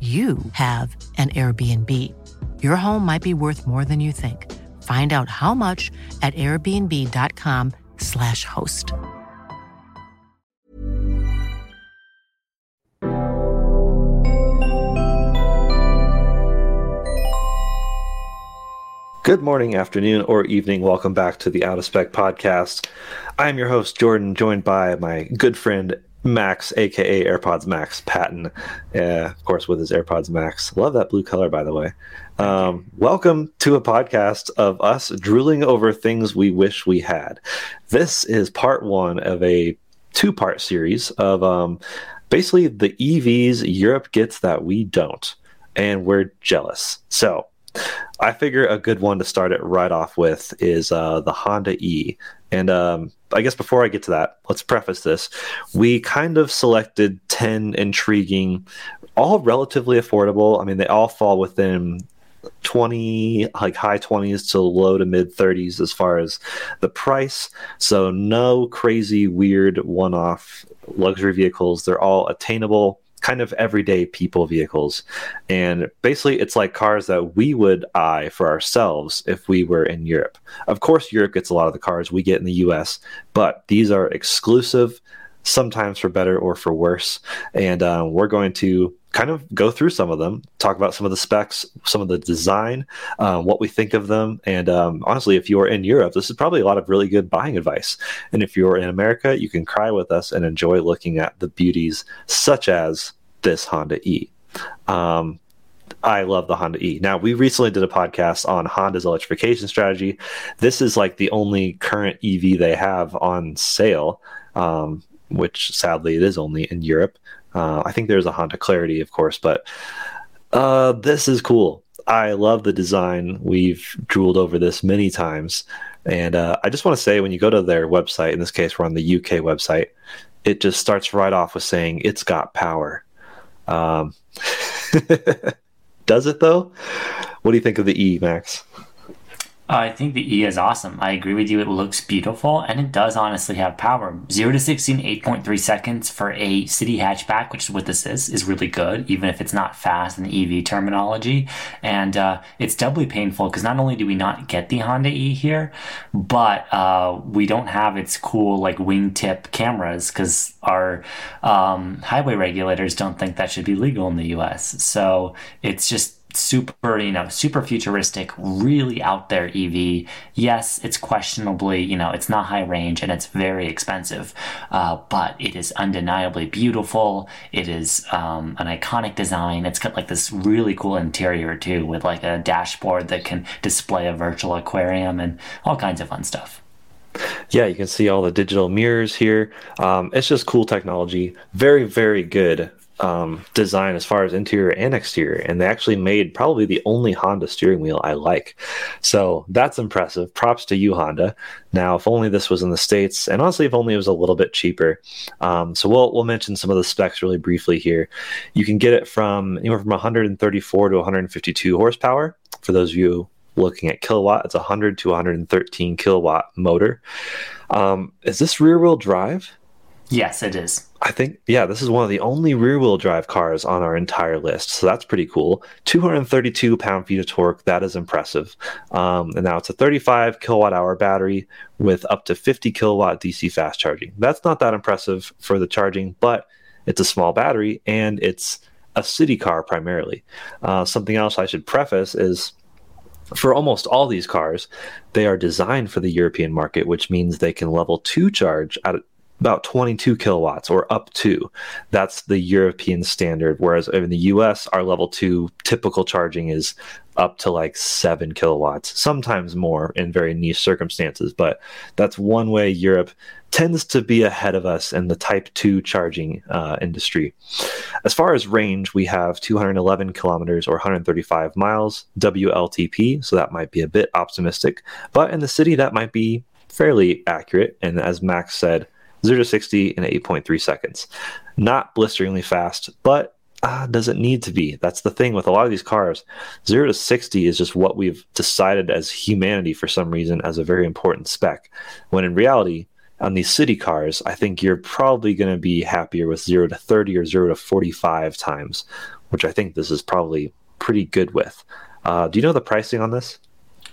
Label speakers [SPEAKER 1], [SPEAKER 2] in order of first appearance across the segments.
[SPEAKER 1] you have an Airbnb. Your home might be worth more than you think. Find out how much at airbnb.com/slash host.
[SPEAKER 2] Good morning, afternoon, or evening. Welcome back to the Out of Spec podcast. I'm your host, Jordan, joined by my good friend Max, aka AirPods Max Patton, uh, of course, with his AirPods Max. Love that blue color, by the way. Um, welcome to a podcast of us drooling over things we wish we had. This is part one of a two part series of um, basically the EVs Europe gets that we don't, and we're jealous. So, I figure a good one to start it right off with is uh, the Honda E. And um, I guess before I get to that, let's preface this. We kind of selected 10 intriguing, all relatively affordable. I mean, they all fall within 20 like high 20s to low to mid 30s as far as the price so no crazy weird one-off luxury vehicles they're all attainable kind of everyday people vehicles. And basically, it's like cars that we would eye for ourselves if we were in Europe. Of course, Europe gets a lot of the cars we get in the US, but these are exclusive, sometimes for better or for worse. And uh, we're going to kind of go through some of them, talk about some of the specs, some of the design, um, what we think of them. And um, honestly, if you're in Europe, this is probably a lot of really good buying advice. And if you're in America, you can cry with us and enjoy looking at the beauties such as this Honda E. Um, I love the Honda E. Now, we recently did a podcast on Honda's electrification strategy. This is like the only current EV they have on sale, um, which sadly it is only in Europe. Uh, I think there's a Honda Clarity, of course, but uh, this is cool. I love the design. We've drooled over this many times. And uh, I just want to say when you go to their website, in this case, we're on the UK website, it just starts right off with saying it's got power. Um, does it though? What do you think of the E, Max?
[SPEAKER 3] I think the E is awesome. I agree with you. It looks beautiful and it does honestly have power. 0 to 16, 8.3 seconds for a city hatchback, which is what this is, is really good, even if it's not fast in the EV terminology. And uh, it's doubly painful because not only do we not get the Honda E here, but uh, we don't have its cool like wingtip cameras because our um, highway regulators don't think that should be legal in the US. So it's just super, you know, super futuristic, really out there EV. Yes, it's questionably, you know, it's not high range and it's very expensive, uh, but it is undeniably beautiful. It is um, an iconic design. It's got like this really cool interior too, with like a dashboard that can display a virtual aquarium and all kinds of fun stuff.
[SPEAKER 2] Yeah, you can see all the digital mirrors here. Um, it's just cool technology. Very, very good um, design as far as interior and exterior, and they actually made probably the only Honda steering wheel I like. So that's impressive. Props to you, Honda. Now, if only this was in the states, and honestly, if only it was a little bit cheaper. Um, so we'll we'll mention some of the specs really briefly here. You can get it from anywhere from 134 to 152 horsepower. For those of you looking at kilowatt, it's 100 to 113 kilowatt motor. Um, is this rear wheel drive?
[SPEAKER 3] Yes, it is.
[SPEAKER 2] I think, yeah, this is one of the only rear wheel drive cars on our entire list. So that's pretty cool. 232 pound feet of torque. That is impressive. Um, and now it's a 35 kilowatt hour battery with up to 50 kilowatt DC fast charging. That's not that impressive for the charging, but it's a small battery and it's a city car primarily. Uh, something else I should preface is for almost all these cars, they are designed for the European market, which means they can level two charge at about 22 kilowatts or up to. That's the European standard. Whereas in the US, our level two typical charging is up to like seven kilowatts, sometimes more in very niche circumstances. But that's one way Europe tends to be ahead of us in the type 2 charging uh, industry. As far as range, we have 211 kilometers or 135 miles WLTP, so that might be a bit optimistic. But in the city, that might be fairly accurate. And as Max said, 0 to 60 in 8.3 seconds. Not blisteringly fast, but uh, does it need to be? That's the thing with a lot of these cars. 0 to 60 is just what we've decided as humanity for some reason as a very important spec. When in reality, on these city cars, I think you're probably going to be happier with 0 to 30 or 0 to 45 times, which I think this is probably pretty good with. Uh, do you know the pricing on this?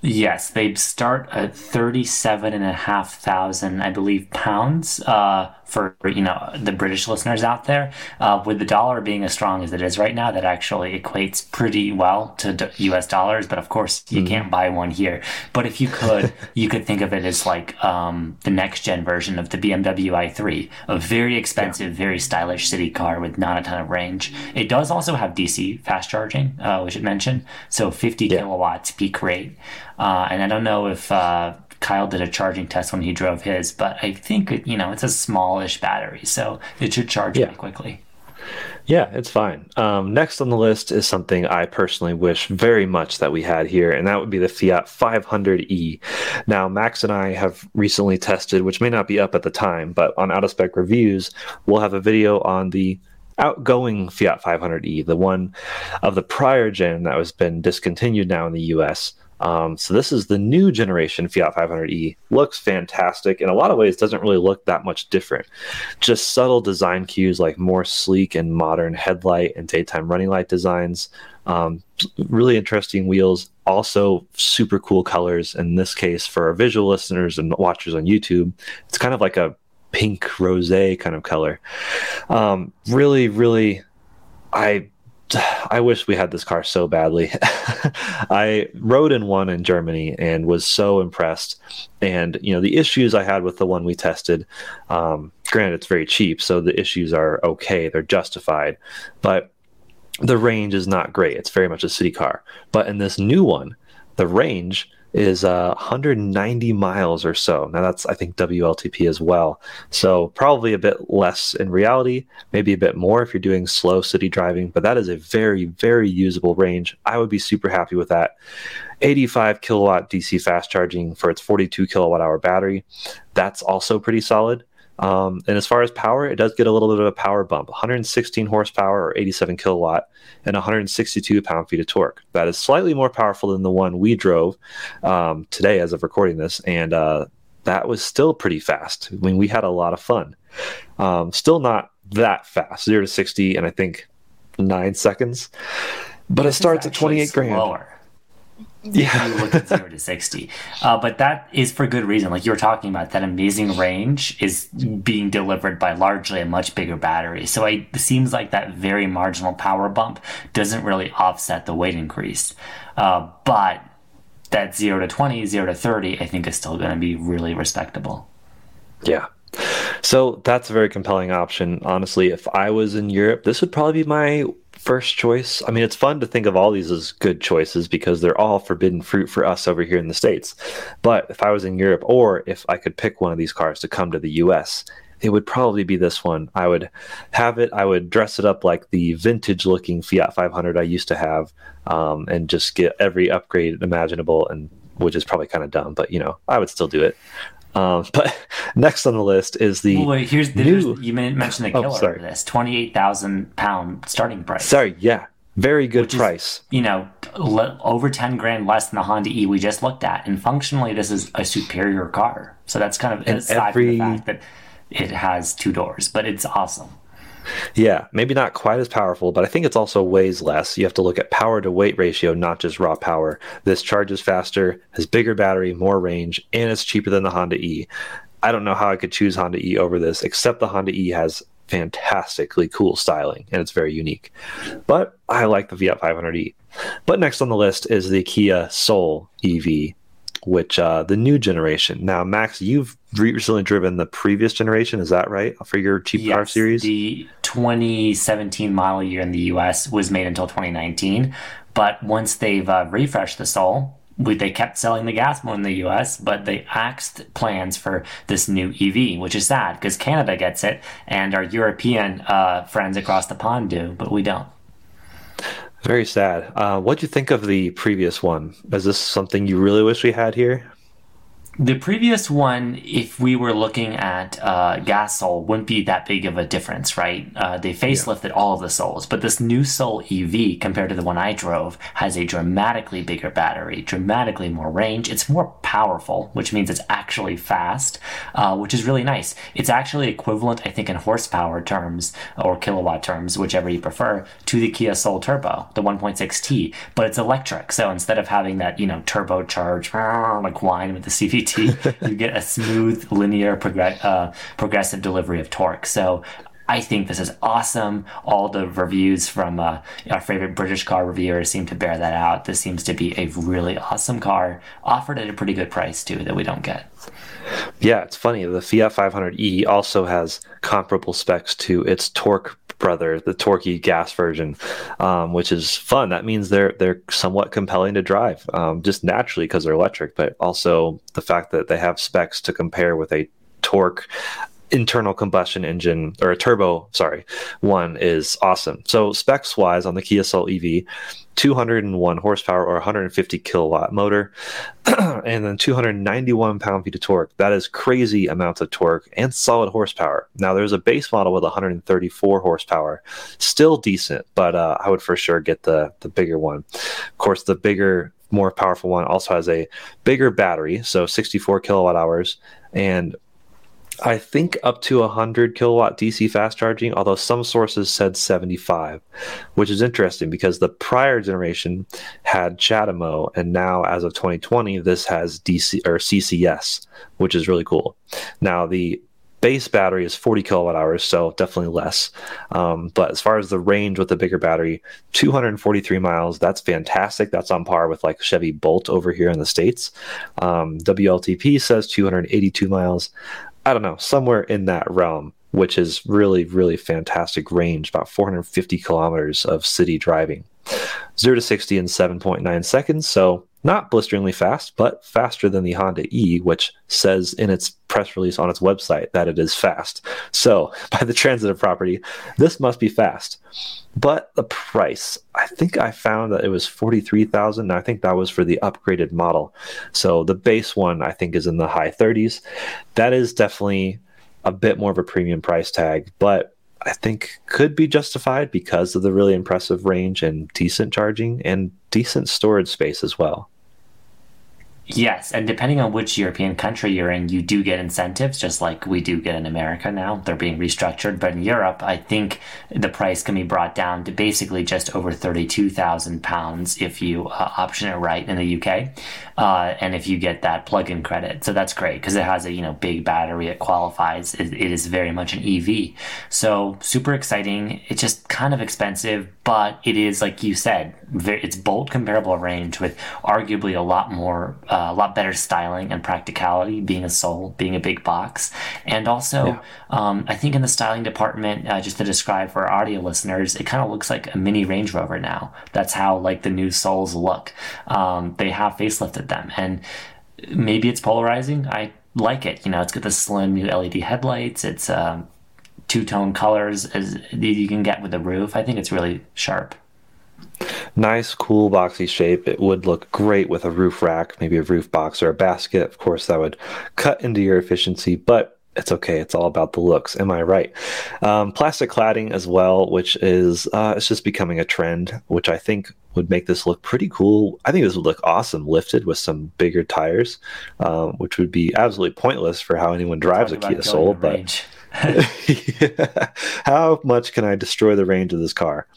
[SPEAKER 3] Yes, they start at thirty-seven and a half thousand, I believe, pounds. Uh, for you know the British listeners out there. Uh, with the dollar being as strong as it is right now, that actually equates pretty well to U.S. dollars. But of course, you mm-hmm. can't buy one here. But if you could, you could think of it as like um, the next gen version of the BMW i3, a very expensive, yeah. very stylish city car with not a ton of range. It does also have DC fast charging, uh, we should mention, so 50 yeah. kilowatts peak rate. Uh, and I don't know if uh, Kyle did a charging test when he drove his, but I think you know it's a smallish battery, so it should charge yeah. pretty quickly.
[SPEAKER 2] Yeah, it's fine. Um, next on the list is something I personally wish very much that we had here, and that would be the Fiat 500e. Now, Max and I have recently tested, which may not be up at the time, but on Out of Spec Reviews, we'll have a video on the outgoing Fiat 500e, the one of the prior gen that has been discontinued now in the US. Um, so this is the new generation Fiat 500e. Looks fantastic. In a lot of ways, doesn't really look that much different. Just subtle design cues like more sleek and modern headlight and daytime running light designs. Um, really interesting wheels. Also, super cool colors. In this case, for our visual listeners and watchers on YouTube, it's kind of like a pink rose kind of color. Um, really, really, I I wish we had this car so badly. I rode in one in Germany and was so impressed. And you know the issues I had with the one we tested. Um, granted, it's very cheap, so the issues are okay; they're justified. But the range is not great. It's very much a city car. But in this new one, the range is uh, 190 miles or so. Now that's I think WLTP as well. So probably a bit less in reality, maybe a bit more if you're doing slow city driving, but that is a very very usable range. I would be super happy with that. 85 kilowatt DC fast charging for its 42 kilowatt hour battery. That's also pretty solid. Um, and as far as power, it does get a little bit of a power bump 116 horsepower or 87 kilowatt and 162 pound feet of torque. That is slightly more powerful than the one we drove um, today as of recording this. And uh, that was still pretty fast. I mean, we had a lot of fun. Um, still not that fast, 0 to 60, and I think nine seconds. But it starts at 28 slower. grand
[SPEAKER 3] yeah. you look at zero to 60. Uh, but that is for good reason. Like you were talking about, that amazing range is being delivered by largely a much bigger battery. So it seems like that very marginal power bump doesn't really offset the weight increase. Uh, but that 0 to 20, 0 to 30, I think is still going to be really respectable.
[SPEAKER 2] Yeah. So that's a very compelling option. Honestly, if I was in Europe, this would probably be my first choice. I mean, it's fun to think of all these as good choices because they're all forbidden fruit for us over here in the States. But if I was in Europe or if I could pick one of these cars to come to the US, it would probably be this one. I would have it. I would dress it up like the vintage looking Fiat 500 I used to have, um, and just get every upgrade imaginable. And which is probably kind of dumb, but you know, I would still do it. Um, but next on the list is the
[SPEAKER 3] well, wait, here's, new... you mentioned the killer oh, sorry. this twenty eight thousand pound starting price.
[SPEAKER 2] Sorry, yeah, very good Which price.
[SPEAKER 3] Is, you know, over 10 grand less than the Honda E we just looked at. And functionally, this is a superior car. So that's kind of and aside every... from the fact that it has two doors, but it's awesome.
[SPEAKER 2] Yeah, maybe not quite as powerful, but I think it's also weighs less. You have to look at power to weight ratio, not just raw power. This charges faster, has bigger battery, more range, and it's cheaper than the Honda E. I don't know how I could choose Honda E over this, except the Honda E has fantastically cool styling and it's very unique. But I like the Fiat 500e. But next on the list is the Kia Soul EV, which uh, the new generation. Now, Max, you've recently driven the previous generation, is that right, for your cheap yes, car series?
[SPEAKER 3] The 2017 model year in the US was made until 2019. But once they've uh, refreshed the Soul, we, they kept selling the gas one in the US, but they axed plans for this new EV, which is sad because Canada gets it and our European uh, friends across the pond do, but we don't.
[SPEAKER 2] Very sad. Uh, what do you think of the previous one? Is this something you really wish we had here?
[SPEAKER 3] The previous one, if we were looking at uh, gas Soul, wouldn't be that big of a difference, right? Uh, they facelifted yeah. all of the Souls, but this new Soul EV, compared to the one I drove, has a dramatically bigger battery, dramatically more range. It's more powerful, which means it's actually fast, uh, which is really nice. It's actually equivalent, I think, in horsepower terms or kilowatt terms, whichever you prefer, to the Kia Soul Turbo, the 1.6T, but it's electric. So instead of having that, you know, turbocharged like whine with the CVT you get a smooth, linear, uh, progressive delivery of torque. So I think this is awesome. All the reviews from uh, our favorite British car reviewers seem to bear that out. This seems to be a really awesome car, offered at a pretty good price too, that we don't get.
[SPEAKER 2] Yeah, it's funny. The Fiat 500e also has comparable specs to its torque brother, the Torquey gas version, um, which is fun. That means they're they're somewhat compelling to drive, um, just naturally because they're electric, but also the fact that they have specs to compare with a torque internal combustion engine or a turbo sorry one is awesome. So specs wise on the kia soul ev 201 horsepower or 150 kilowatt motor and then 291 pound feet of torque. That is crazy amounts of torque and solid horsepower. Now there's a base model with 134 horsepower still decent but uh, i would for sure get the the bigger one. Of course the bigger more powerful one also has a bigger battery so 64 kilowatt hours and I think up to 100 kilowatt DC fast charging, although some sources said 75, which is interesting because the prior generation had CHAdeMO, and now as of 2020, this has DC or CCS, which is really cool. Now the base battery is 40 kilowatt hours, so definitely less. Um, but as far as the range with the bigger battery, 243 miles, that's fantastic. That's on par with like Chevy Bolt over here in the States. Um, WLTP says 282 miles. I don't know, somewhere in that realm, which is really, really fantastic range, about 450 kilometers of city driving. 0 to 60 in 7.9 seconds, so not blisteringly fast, but faster than the Honda E, which says in its press release on its website that it is fast. So, by the transitive property, this must be fast. But the price, I think I found that it was 43,000. I think that was for the upgraded model. So, the base one I think is in the high 30s. That is definitely a bit more of a premium price tag, but I think could be justified because of the really impressive range and decent charging and decent storage space as well.
[SPEAKER 3] Yes, and depending on which European country you're in, you do get incentives, just like we do get in America now. They're being restructured, but in Europe, I think the price can be brought down to basically just over thirty-two thousand pounds if you uh, option it right in the UK, uh, and if you get that plug-in credit. So that's great because it has a you know big battery. It qualifies. it, it is very much an EV. So super exciting. It's just kind of expensive, but it is like you said, it's bolt comparable range with arguably a lot more. Uh, uh, a lot better styling and practicality, being a soul, being a big box. And also, yeah. um, I think in the styling department, uh, just to describe for our audio listeners, it kind of looks like a mini Range Rover now. That's how like the new souls look. Um, they have facelifted them, and maybe it's polarizing. I like it. You know, it's got the slim new LED headlights. It's um, two tone colors as you can get with the roof. I think it's really sharp.
[SPEAKER 2] Nice, cool, boxy shape. It would look great with a roof rack, maybe a roof box or a basket. Of course, that would cut into your efficiency, but it's okay. It's all about the looks. Am I right? Um, plastic cladding as well, which is uh, it's just becoming a trend, which I think would make this look pretty cool. I think this would look awesome lifted with some bigger tires, um, which would be absolutely pointless for how anyone drives a Kia Soul. But How much can I destroy the range of this car?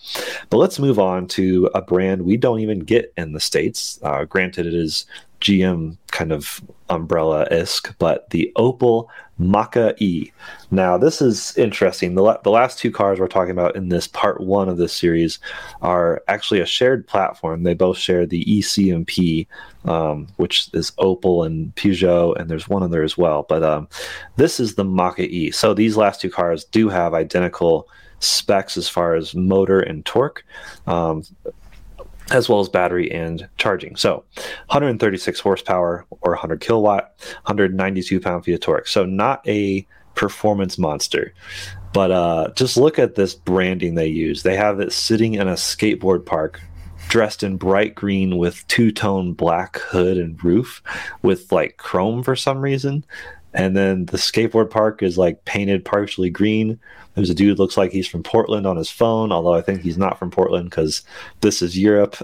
[SPEAKER 2] But let's move on to a brand we don't even get in the States. Uh, granted, it is GM kind of umbrella isk, but the Opel Mokka E. Now, this is interesting. The, the last two cars we're talking about in this part one of this series are actually a shared platform. They both share the ECMP, um, which is Opel and Peugeot, and there's one other as well. But um, this is the Mokka E. So these last two cars do have identical specs as far as motor and torque. Um, as well as battery and charging. So 136 horsepower or 100 kilowatt, 192 pound feet of torque. So not a performance monster. But uh, just look at this branding they use. They have it sitting in a skateboard park, dressed in bright green with two tone black hood and roof with like chrome for some reason. And then the skateboard park is like painted partially green there's a dude looks like he's from Portland on his phone, although I think he's not from Portland because this is Europe.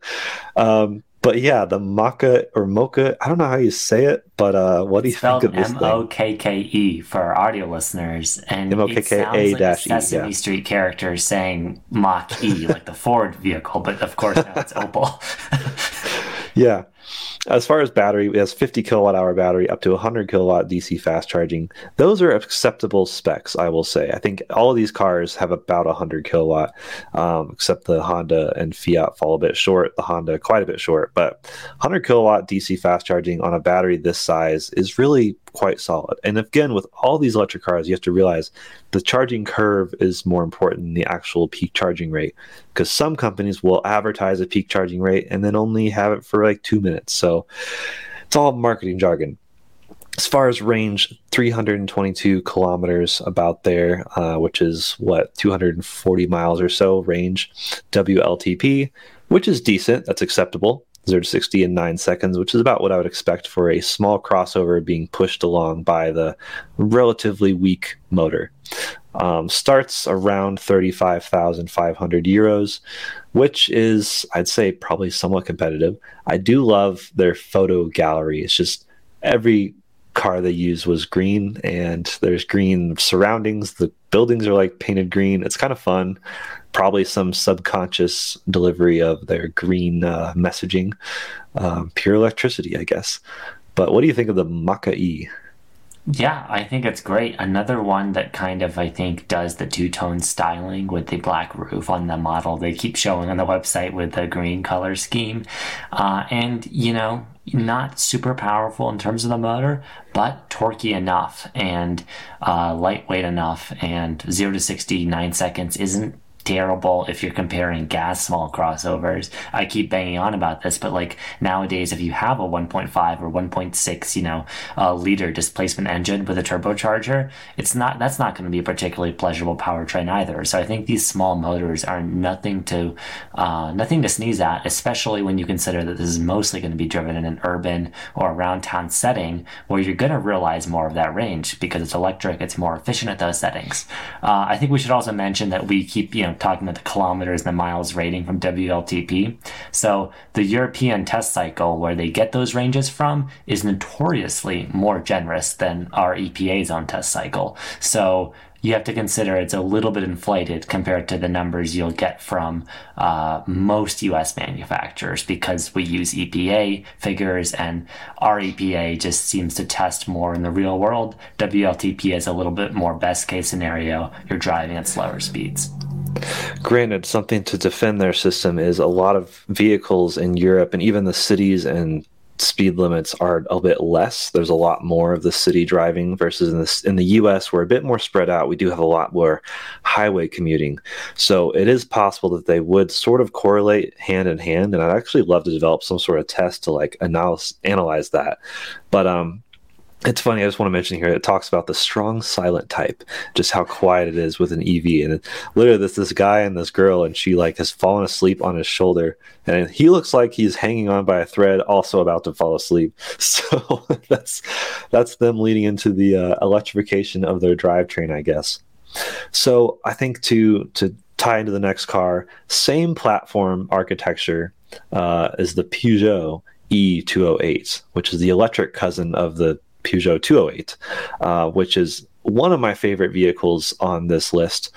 [SPEAKER 2] um, but yeah, the Mokka or Mocha, I don't know how you say it, but uh, what do you think of this
[SPEAKER 3] M O K K E for our audio listeners, and
[SPEAKER 2] M O K K A dash
[SPEAKER 3] E. Sesame. Street character saying Mach E, like the Ford vehicle, but of course now it's Opel.
[SPEAKER 2] yeah, as far as battery, it has 50 kilowatt hour battery, up to 100 kilowatt DC fast charging. Those are acceptable specs, I will say. I think all of these cars have about 100 kilowatt, um, except the Honda and Fiat fall a bit short. The Honda quite a bit short, but 100 kilowatt DC fast charging on a battery this size is really quite solid. And again, with all these electric cars, you have to realize the charging curve is more important than the actual peak charging rate because some companies will advertise a peak charging rate and then only have it for like two minutes. So it's all marketing jargon. As far as range, 322 kilometers about there, uh, which is what 240 miles or so range WLTP, which is decent. That's acceptable. 0 to 60 in 9 seconds, which is about what I would expect for a small crossover being pushed along by the relatively weak motor. Um, starts around 35,500 euros, which is, I'd say, probably somewhat competitive. I do love their photo gallery. It's just every car they use was green and there's green surroundings. The buildings are like painted green. It's kind of fun probably some subconscious delivery of their green uh, messaging, um, pure electricity, I guess. But what do you think of the Mokka E?
[SPEAKER 3] Yeah, I think it's great. Another one that kind of, I think, does the two tone styling with the black roof on the model they keep showing on the website with the green color scheme. Uh, and, you know, not super powerful in terms of the motor, but torquey enough and uh, lightweight enough. And 0 to 60, nine seconds isn't terrible if you're comparing gas small crossovers. I keep banging on about this, but like nowadays, if you have a 1.5 or 1.6, you know, uh, liter displacement engine with a turbocharger, it's not that's not going to be a particularly pleasurable powertrain either. So I think these small motors are nothing to uh, nothing to sneeze at, especially when you consider that this is mostly going to be driven in an urban or around town setting where you're going to realize more of that range because it's electric, it's more efficient at those settings. Uh, I think we should also mention that we keep you know talking about the kilometers and the miles rating from WLTP. So the European test cycle where they get those ranges from is notoriously more generous than our EPA's own test cycle. So you have to consider it's a little bit inflated compared to the numbers you'll get from uh, most US manufacturers because we use EPA figures and our EPA just seems to test more in the real world. WLTP is a little bit more best case scenario. You're driving at slower speeds.
[SPEAKER 2] Granted, something to defend their system is a lot of vehicles in Europe and even the cities and speed limits are a bit less. There's a lot more of the city driving versus in the in the U.S. We're a bit more spread out. We do have a lot more highway commuting, so it is possible that they would sort of correlate hand in hand. And I'd actually love to develop some sort of test to like analyze analyze that. But um, it's funny. I just want to mention here. It talks about the strong silent type, just how quiet it is with an EV. And it, literally, there's this guy and this girl, and she like has fallen asleep on his shoulder, and he looks like he's hanging on by a thread, also about to fall asleep. So that's that's them leading into the uh, electrification of their drivetrain, I guess. So I think to to tie into the next car, same platform architecture uh, as the Peugeot E208, which is the electric cousin of the Peugeot 208, uh, which is one of my favorite vehicles on this list,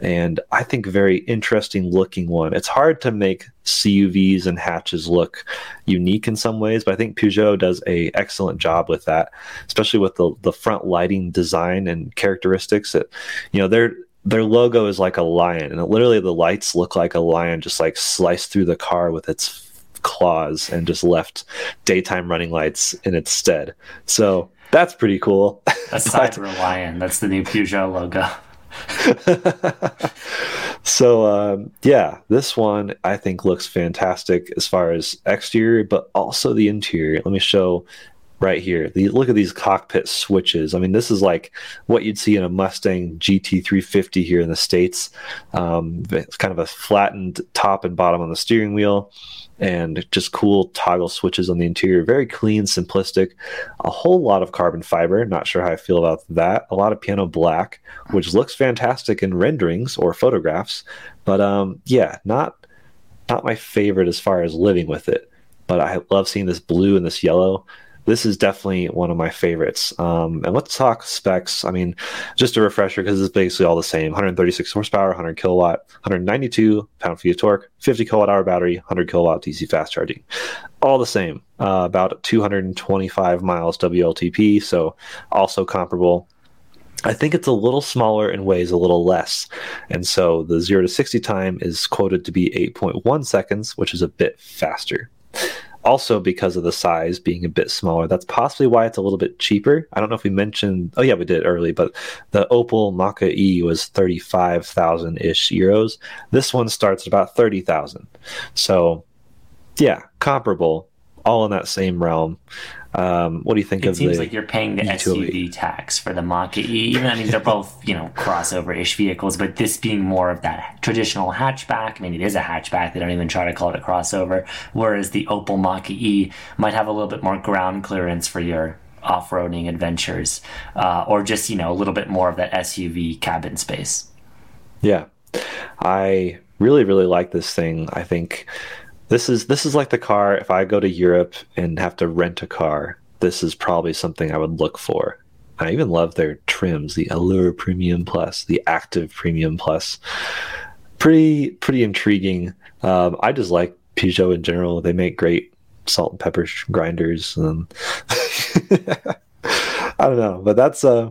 [SPEAKER 2] and I think very interesting looking one. It's hard to make CUVs and hatches look unique in some ways, but I think Peugeot does a excellent job with that, especially with the the front lighting design and characteristics. That you know their their logo is like a lion, and literally the lights look like a lion just like sliced through the car with its claws and just left daytime running lights in its stead. So that's pretty cool.
[SPEAKER 3] A Cyber Lion. That's the new Peugeot logo.
[SPEAKER 2] so um, yeah, this one I think looks fantastic as far as exterior, but also the interior. Let me show right here. The, look at these cockpit switches. I mean, this is like what you'd see in a Mustang GT350 here in the states. Um, it's kind of a flattened top and bottom on the steering wheel and just cool toggle switches on the interior. Very clean, simplistic. A whole lot of carbon fiber. Not sure how I feel about that. A lot of piano black, which looks fantastic in renderings or photographs. But um, yeah, not not my favorite as far as living with it. But I love seeing this blue and this yellow this is definitely one of my favorites. Um, and let's talk specs. I mean, just a refresher because it's basically all the same 136 horsepower, 100 kilowatt, 192 pound feet of torque, 50 kilowatt hour battery, 100 kilowatt DC fast charging. All the same, uh, about 225 miles WLTP, so also comparable. I think it's a little smaller and weighs a little less. And so the 0 to 60 time is quoted to be 8.1 seconds, which is a bit faster also because of the size being a bit smaller. That's possibly why it's a little bit cheaper. I don't know if we mentioned. Oh yeah, we did early, but the Opel Mokka E was thirty five thousand ish euros. This one starts at about thirty thousand. So yeah, comparable, all in that same realm. Um, what do you think
[SPEAKER 3] it
[SPEAKER 2] of
[SPEAKER 3] seems
[SPEAKER 2] the
[SPEAKER 3] like you're paying the SUV tax for the Mach E. Even I mean, they're both you know crossover-ish vehicles, but this being more of that traditional hatchback. I mean, it is a hatchback. They don't even try to call it a crossover. Whereas the Opel Mach E might have a little bit more ground clearance for your off-roading adventures, uh, or just you know a little bit more of that SUV cabin space.
[SPEAKER 2] Yeah, I really really like this thing. I think this is this is like the car. If I go to Europe and have to rent a car, this is probably something I would look for. I even love their trims, the Allure Premium Plus, the Active Premium Plus. Pretty pretty intriguing. Um, I just like Peugeot in general. They make great salt and pepper grinders. And I don't know, but that's uh,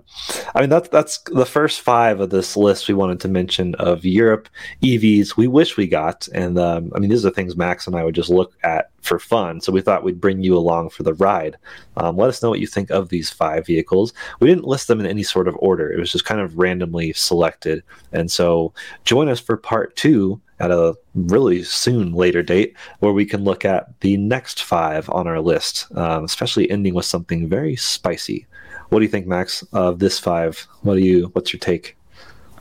[SPEAKER 2] I mean that's that's the first five of this list we wanted to mention of Europe EVs. We wish we got, and um, I mean these are things Max and I would just look at for fun. So we thought we'd bring you along for the ride. Um, let us know what you think of these five vehicles. We didn't list them in any sort of order; it was just kind of randomly selected. And so join us for part two at a really soon later date where we can look at the next five on our list, um, especially ending with something very spicy. What do you think, Max, of this five? What do you? What's your take?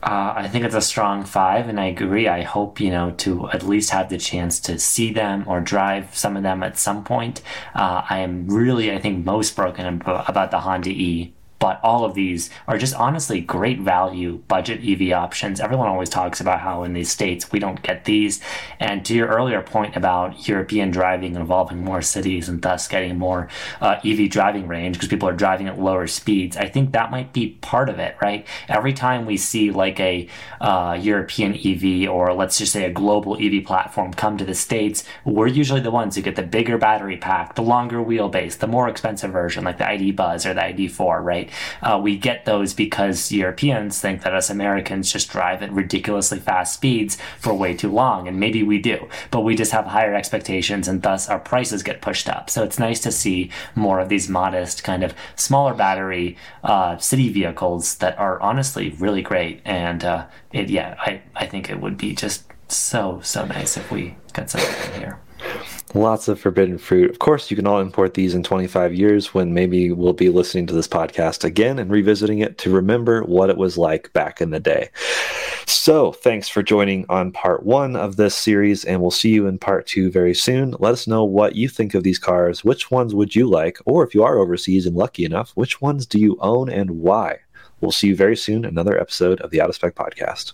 [SPEAKER 3] Uh, I think it's a strong five, and I agree. I hope you know to at least have the chance to see them or drive some of them at some point. Uh, I am really, I think, most broken about the Honda E but all of these are just honestly great value budget EV options. Everyone always talks about how in these states we don't get these. And to your earlier point about European driving involving more cities and thus getting more uh, EV driving range because people are driving at lower speeds, I think that might be part of it, right? Every time we see like a uh, European EV or let's just say a global EV platform come to the states, we're usually the ones who get the bigger battery pack, the longer wheelbase, the more expensive version like the ID Buzz or the ID4, right? Right? Uh, we get those because Europeans think that us Americans just drive at ridiculously fast speeds for way too long, and maybe we do, but we just have higher expectations, and thus our prices get pushed up. So it's nice to see more of these modest, kind of smaller battery uh, city vehicles that are honestly really great. And uh, it, yeah, I, I think it would be just so so nice if we got something here.
[SPEAKER 2] Lots of forbidden fruit. Of course, you can all import these in 25 years when maybe we'll be listening to this podcast again and revisiting it to remember what it was like back in the day. So, thanks for joining on part one of this series, and we'll see you in part two very soon. Let us know what you think of these cars. Which ones would you like? Or if you are overseas and lucky enough, which ones do you own and why? We'll see you very soon. Another episode of the Out of Spec podcast.